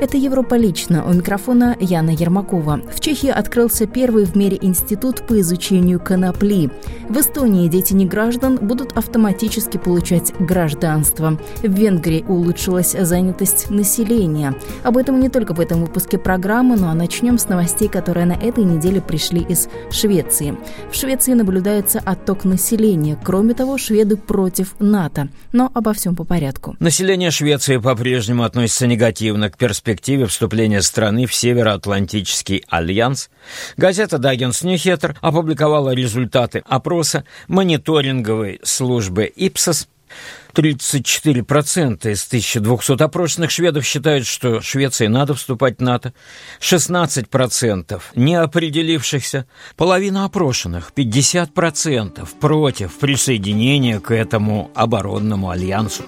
Это «Европа лично». У микрофона Яна Ермакова. В Чехии открылся первый в мире институт по изучению конопли. В Эстонии дети неграждан будут автоматически получать гражданство. В Венгрии улучшилась занятость населения. Об этом не только в этом выпуске программы, но а начнем с новостей, которые на этой неделе пришли из Швеции. В Швеции наблюдается отток населения. Кроме того, шведы против НАТО. Но обо всем по порядку. Население Швеции по-прежнему относится негативно к перспективе вступления страны в Североатлантический альянс. Газета «Дагенс Ньюхеттер» опубликовала результаты опроса мониторинговой службы «Ипсос». 34% из 1200 опрошенных шведов считают, что Швеции надо вступать в НАТО. 16% неопределившихся. Половина опрошенных, 50% против присоединения к этому оборонному альянсу.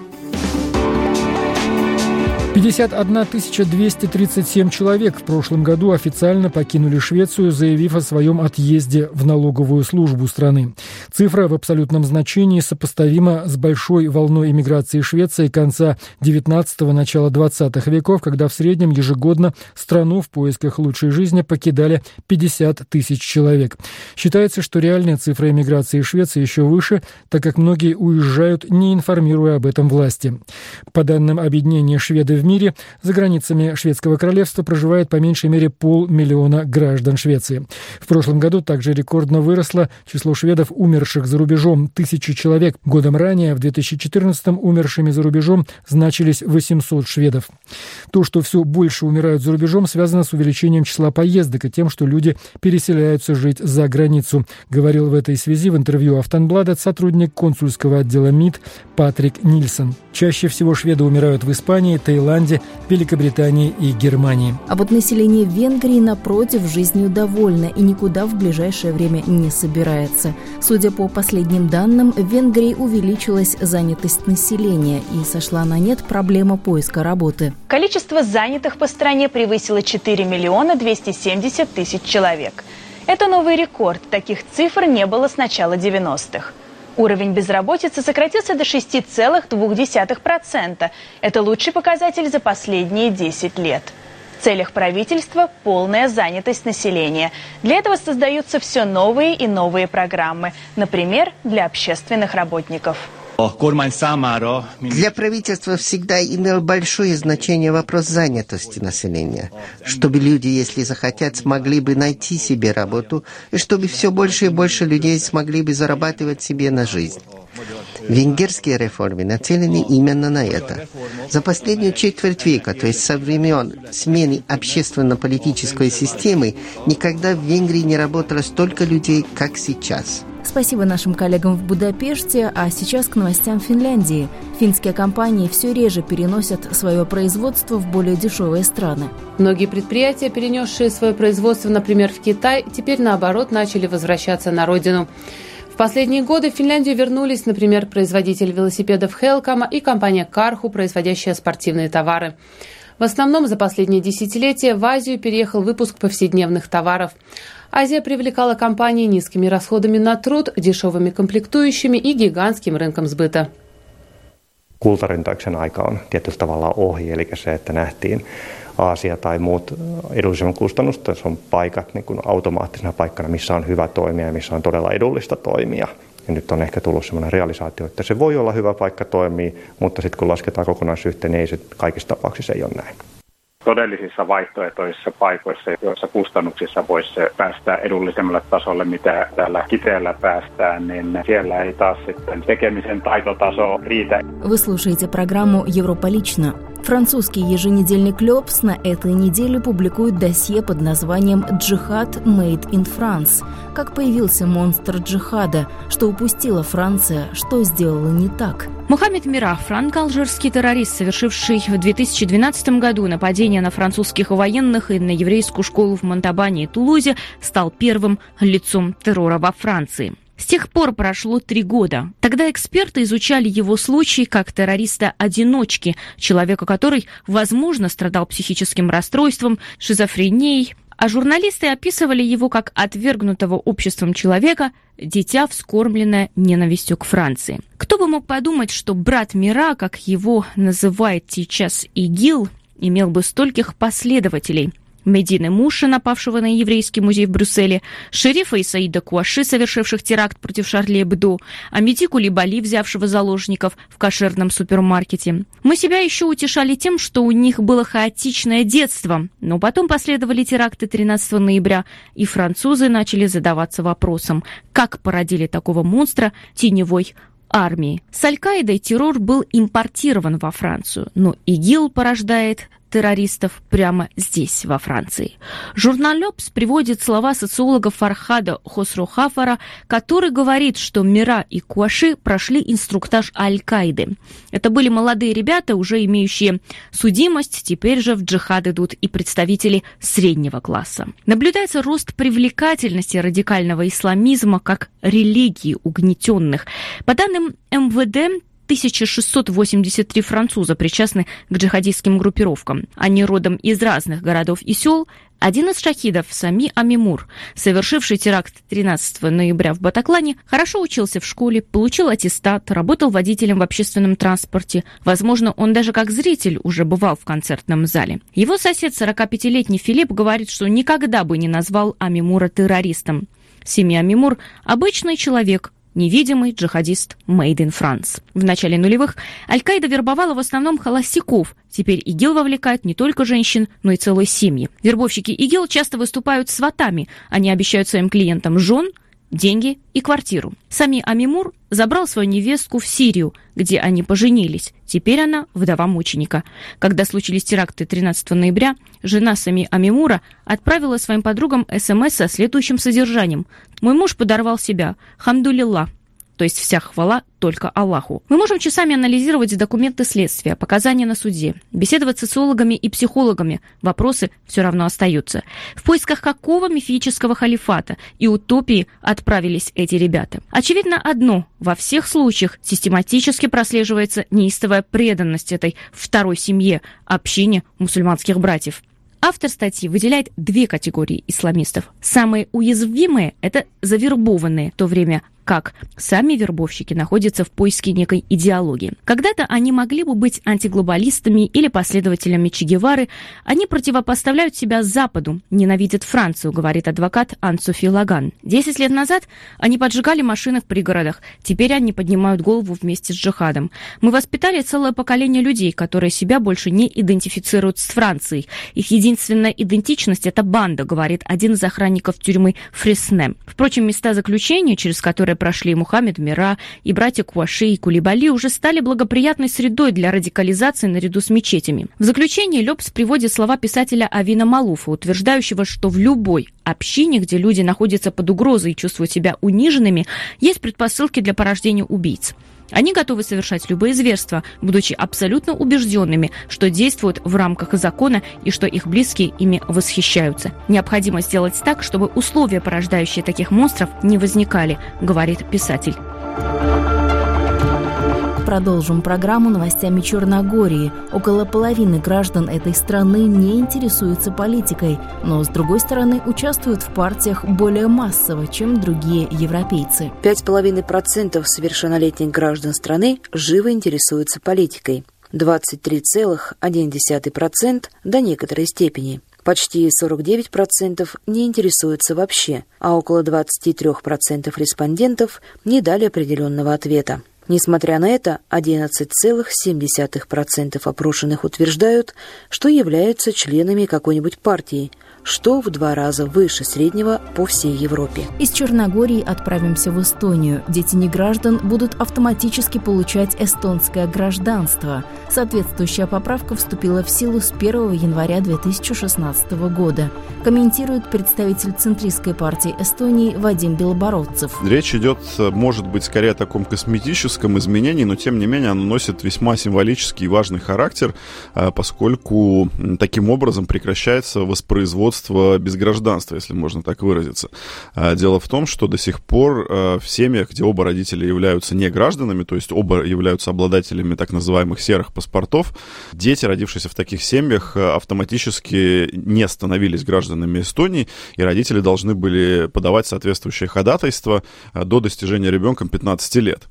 51 237 человек в прошлом году официально покинули Швецию, заявив о своем отъезде в налоговую службу страны. Цифра в абсолютном значении сопоставима с большой волной иммиграции Швеции конца 19-го, начала 20-х веков, когда в среднем ежегодно страну в поисках лучшей жизни покидали 50 тысяч человек. Считается, что реальная цифра иммиграции Швеции еще выше, так как многие уезжают, не информируя об этом власти. По данным объединения шведы в мире, за границами Шведского королевства проживает по меньшей мере полмиллиона граждан Швеции. В прошлом году также рекордно выросло число шведов, умерших за рубежом. Тысячи человек. Годом ранее, в 2014-м, умершими за рубежом значились 800 шведов. То, что все больше умирают за рубежом, связано с увеличением числа поездок и тем, что люди переселяются жить за границу, говорил в этой связи в интервью Автонбладет сотрудник консульского отдела МИД Патрик Нильсон. Чаще всего шведы умирают в Испании, Таиланде, Великобритании и Германии. А вот население Венгрии, напротив, жизнью довольно и никуда в ближайшее время не собирается. Судя по последним данным, в Венгрии увеличилась занятость населения и сошла на нет проблема поиска работы. Количество занятых по стране превысило 4 миллиона 270 тысяч человек. Это новый рекорд. Таких цифр не было с начала 90-х. Уровень безработицы сократился до 6,2%. Это лучший показатель за последние 10 лет. В целях правительства – полная занятость населения. Для этого создаются все новые и новые программы, например, для общественных работников. Для правительства всегда имел большое значение вопрос занятости населения, чтобы люди, если захотят, смогли бы найти себе работу, и чтобы все больше и больше людей смогли бы зарабатывать себе на жизнь. Венгерские реформы нацелены именно на это. За последнюю четверть века, то есть со времен смены общественно-политической системы, никогда в Венгрии не работало столько людей, как сейчас. Спасибо нашим коллегам в Будапеште, а сейчас к новостям Финляндии. Финские компании все реже переносят свое производство в более дешевые страны. Многие предприятия, перенесшие свое производство, например, в Китай, теперь наоборот начали возвращаться на родину. В последние годы в Финляндию вернулись, например, производитель велосипедов Хелкама и компания Карху, производящая спортивные товары. В основном за последние десятилетия в Азию переехал выпуск повседневных товаров. Азия привлекала компании низкими расходами на труд, дешевыми комплектующими и гигантским рынком сбыта. Kultaryntäyksen aika on tietyllä tavalla ohi, eli se, että nähtiin Aasia tai muut edullisemman kustannustason paikat niin kuin automaattisena paikkana, missä on hyvä toimia ja missä on todella edullista toimia. Ja nyt on ehkä tullut sellainen realisaatio, että se voi olla hyvä paikka toimii, mutta sitten kun lasketaan kokonaisyhteen, niin ei se kaikissa tapauksissa ei ole näin. todellisissa vaihtoehtoisissa paikoissa, joissa kustannuksissa voisi päästä edullisemmalle tasolle, mitä täällä Kiteellä päästään, niin siellä ei taas sitten tekemisen taitotaso riitä. Вы слушаете программу «Европа лично». Французский еженедельник «Лёпс» на этой неделе публикует досье под названием «Джихад Made in France». Как появился монстр джихада, что упустила Франция, что сделала не так. Мухаммед Мира, франко-алжирский террорист, совершивший в 2012 году нападение на французских военных и на еврейскую школу в Монтабане и Тулузе, стал первым лицом террора во Франции. С тех пор прошло три года. Тогда эксперты изучали его случай как террориста-одиночки, человека, который, возможно, страдал психическим расстройством, шизофренией, а журналисты описывали его как отвергнутого обществом человека, дитя, вскормленное ненавистью к Франции. Кто бы мог подумать, что брат Мира, как его называет сейчас ИГИЛ, имел бы стольких последователей – Медины Муша, напавшего на еврейский музей в Брюсселе, шерифа и Саида Куаши, совершивших теракт против Шарли Эбдо, Амити Кулибали, взявшего заложников в кошерном супермаркете. Мы себя еще утешали тем, что у них было хаотичное детство, но потом последовали теракты 13 ноября, и французы начали задаваться вопросом, как породили такого монстра теневой армии. С Аль-Каидой террор был импортирован во Францию, но ИГИЛ порождает террористов прямо здесь, во Франции. Журнал «Лёпс» приводит слова социолога Фархада Хосрухафара, который говорит, что Мира и Куаши прошли инструктаж Аль-Каиды. Это были молодые ребята, уже имеющие судимость, теперь же в джихад идут и представители среднего класса. Наблюдается рост привлекательности радикального исламизма как религии угнетенных. По данным МВД, 1683 француза причастны к джихадистским группировкам. Они родом из разных городов и сел. Один из шахидов, Сами Амимур, совершивший теракт 13 ноября в Батаклане, хорошо учился в школе, получил аттестат, работал водителем в общественном транспорте. Возможно, он даже как зритель уже бывал в концертном зале. Его сосед, 45-летний Филипп, говорит, что никогда бы не назвал Амимура террористом. Семи Амимур – обычный человек, невидимый джихадист Made in France. В начале нулевых Аль-Каида вербовала в основном холостяков. Теперь ИГИЛ вовлекает не только женщин, но и целые семьи. Вербовщики ИГИЛ часто выступают сватами. Они обещают своим клиентам жен, деньги и квартиру. Сами Амимур забрал свою невестку в Сирию, где они поженились. Теперь она вдова мученика. Когда случились теракты 13 ноября, жена Сами Амимура отправила своим подругам СМС со следующим содержанием. «Мой муж подорвал себя. Хамдулилла то есть вся хвала только Аллаху. Мы можем часами анализировать документы следствия, показания на суде, беседовать с социологами и психологами. Вопросы все равно остаются. В поисках какого мифического халифата и утопии отправились эти ребята? Очевидно одно. Во всех случаях систематически прослеживается неистовая преданность этой второй семье, общине мусульманских братьев. Автор статьи выделяет две категории исламистов. Самые уязвимые – это завербованные, в то время как сами вербовщики находятся в поиске некой идеологии. Когда-то они могли бы быть антиглобалистами или последователями Че Гевары. Они противопоставляют себя Западу, ненавидят Францию, говорит адвокат Ансофи Лаган. Десять лет назад они поджигали машины в пригородах. Теперь они поднимают голову вместе с джихадом. Мы воспитали целое поколение людей, которые себя больше не идентифицируют с Францией. Их единственная идентичность – это банда, говорит один из охранников тюрьмы Фресне. Впрочем, места заключения, через которые прошли Мухаммед Мира и братья Куаши и Кулибали, уже стали благоприятной средой для радикализации наряду с мечетями. В заключение Лепс приводит слова писателя Авина Малуфа, утверждающего, что в любой общине, где люди находятся под угрозой и чувствуют себя униженными, есть предпосылки для порождения убийц. Они готовы совершать любые зверства, будучи абсолютно убежденными, что действуют в рамках закона и что их близкие ими восхищаются. Необходимо сделать так, чтобы условия, порождающие таких монстров, не возникали, говорит писатель. Продолжим программу новостями Черногории. Около половины граждан этой страны не интересуются политикой, но, с другой стороны, участвуют в партиях более массово, чем другие европейцы. 5,5% совершеннолетних граждан страны живо интересуются политикой. 23,1% до некоторой степени. Почти 49% не интересуются вообще, а около 23% респондентов не дали определенного ответа. Несмотря на это, 11,7% опрошенных утверждают, что являются членами какой-нибудь партии, что в два раза выше среднего по всей Европе. Из Черногории отправимся в Эстонию. Дети неграждан будут автоматически получать эстонское гражданство. Соответствующая поправка вступила в силу с 1 января 2016 года. Комментирует представитель Центристской партии Эстонии Вадим Белобородцев. Речь идет, может быть, скорее о таком косметическом изменении, но тем не менее оно носит весьма символический и важный характер, а, поскольку таким образом прекращается воспроизводство без гражданства, если можно так выразиться. А, дело в том, что до сих пор а, в семьях, где оба родителя являются не гражданами, то есть оба являются обладателями так называемых серых паспортов, дети, родившиеся в таких семьях, автоматически не становились гражданами Эстонии, и родители должны были подавать соответствующее ходатайство до достижения ребенком 15 лет.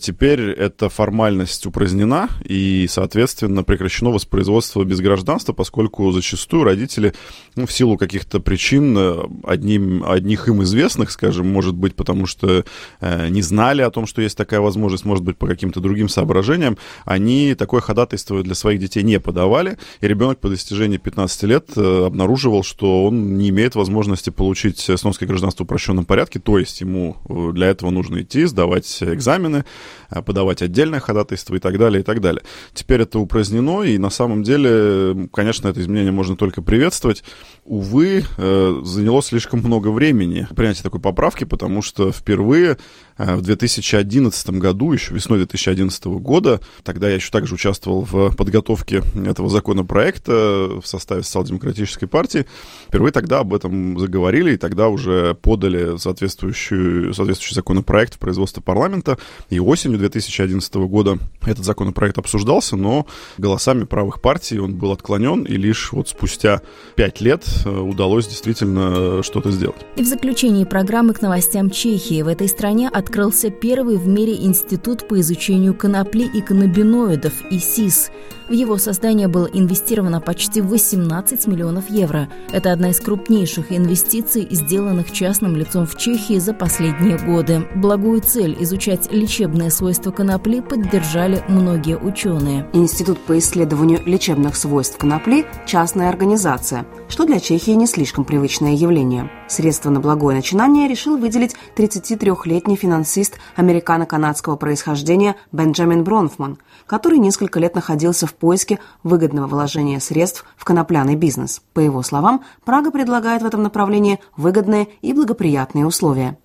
Теперь эта формальность упразднена, и, соответственно, прекращено воспроизводство без гражданства, поскольку зачастую родители ну, в силу каких-то причин, э, одним, одних им известных, скажем, может быть, потому что э, не знали о том, что есть такая возможность, может быть, по каким-то другим соображениям, они такое ходатайство для своих детей не подавали, и ребенок по достижении 15 лет э, обнаруживал, что он не имеет возможности получить эстонское гражданство в упрощенном порядке, то есть ему э, для этого нужно идти, сдавать экзамены, э, подавать отдельное ходатайство и так далее, и так далее. Теперь это упразднено, и на самом деле, конечно, это изменение можно только приветствовать. Увы, э, заняло слишком много времени. Принятие такой поправки, потому что впервые Э, в 2011 году, еще весной 2011 года, тогда я еще также участвовал в подготовке этого законопроекта в составе социал-демократической партии, впервые тогда об этом заговорили, и тогда уже подали соответствующий, соответствующий законопроект в производство парламента, и осенью 2011 года этот законопроект обсуждался, но голосами правых партий он был отклонен, и лишь вот спустя пять лет удалось действительно что-то сделать. И в заключении программы к новостям Чехии в этой стране от открылся первый в мире институт по изучению конопли и каннабиноидов ИСИС. В его создание было инвестировано почти 18 миллионов евро. Это одна из крупнейших инвестиций, сделанных частным лицом в Чехии за последние годы. Благую цель изучать лечебные свойства конопли поддержали многие ученые. Институт по исследованию лечебных свойств конопли – частная организация, что для Чехии не слишком привычное явление. Средства на благое начинание решил выделить 33-летний финансист американо-канадского происхождения Бенджамин Бронфман, который несколько лет находился в поиске выгодного вложения средств в конопляный бизнес. По его словам, Прага предлагает в этом направлении выгодные и благоприятные условия.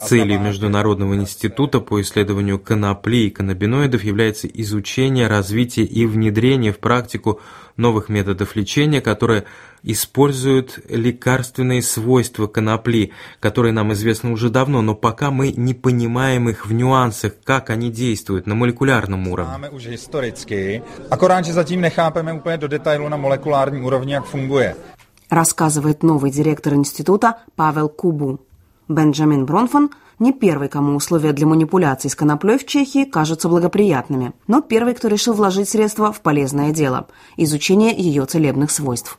Целью Международного института по исследованию конопли и каннабиноидов является изучение, развитие и внедрение в практику новых методов лечения, которые используют лекарственные свойства конопли, которые нам известны уже давно, но пока мы не понимаем их в нюансах, как они действуют на молекулярном уровне. Máme už historicky, akorát, že zatím nechápeme úplně do detailu na molekulární úrovni, jak funguje рассказывает новый директор института Павел Кубу. Бенджамин Бронфон не первый, кому условия для манипуляций с коноплей в Чехии кажутся благоприятными, но первый, кто решил вложить средства в полезное дело – изучение ее целебных свойств.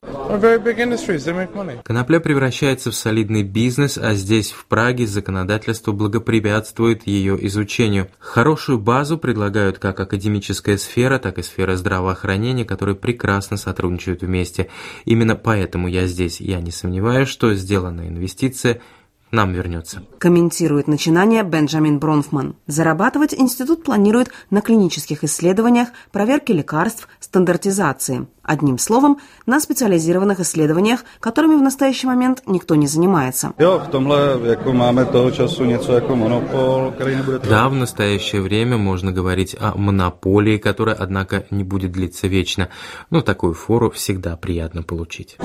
Конопля превращается в солидный бизнес, а здесь, в Праге, законодательство благоприятствует ее изучению. Хорошую базу предлагают как академическая сфера, так и сфера здравоохранения, которые прекрасно сотрудничают вместе. Именно поэтому я здесь. Я не сомневаюсь, что сделанная инвестиция – нам вернется. Комментирует начинание Бенджамин Бронфман. Зарабатывать институт планирует на клинических исследованиях, проверке лекарств, стандартизации. Одним словом, на специализированных исследованиях, которыми в настоящий момент никто не занимается. Да, в настоящее время можно говорить о монополии, которая, однако, не будет длиться вечно. Но такую фору всегда приятно получить.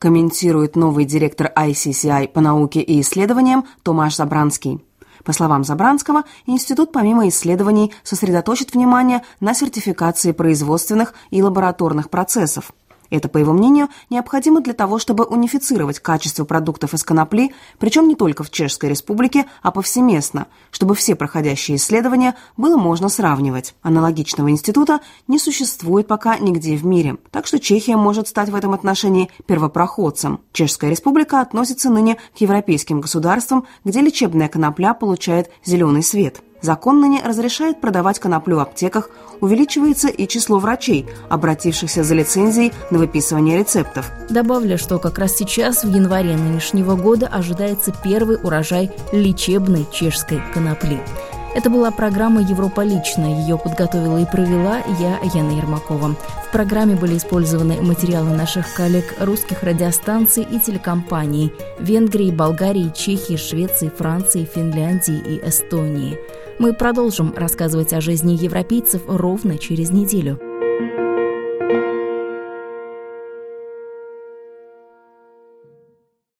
Комментирует новый директор ICCI по науке и исследованиям Томаш Забранский. По словам Забранского, институт помимо исследований сосредоточит внимание на сертификации производственных и лабораторных процессов. Это, по его мнению, необходимо для того, чтобы унифицировать качество продуктов из конопли, причем не только в Чешской Республике, а повсеместно, чтобы все проходящие исследования было можно сравнивать. Аналогичного института не существует пока нигде в мире, так что Чехия может стать в этом отношении первопроходцем. Чешская Республика относится ныне к европейским государствам, где лечебная конопля получает зеленый свет. Закон ныне разрешает продавать коноплю в аптеках, увеличивается и число врачей, обратившихся за лицензией на выписывание рецептов. Добавлю, что как раз сейчас, в январе нынешнего года, ожидается первый урожай лечебной чешской конопли. Это была программа «Европа лично». Ее подготовила и провела я, Яна Ермакова. В программе были использованы материалы наших коллег русских радиостанций и телекомпаний Венгрии, Болгарии, Чехии, Швеции, Франции, Финляндии и Эстонии. Мы продолжим рассказывать о жизни европейцев ровно через неделю.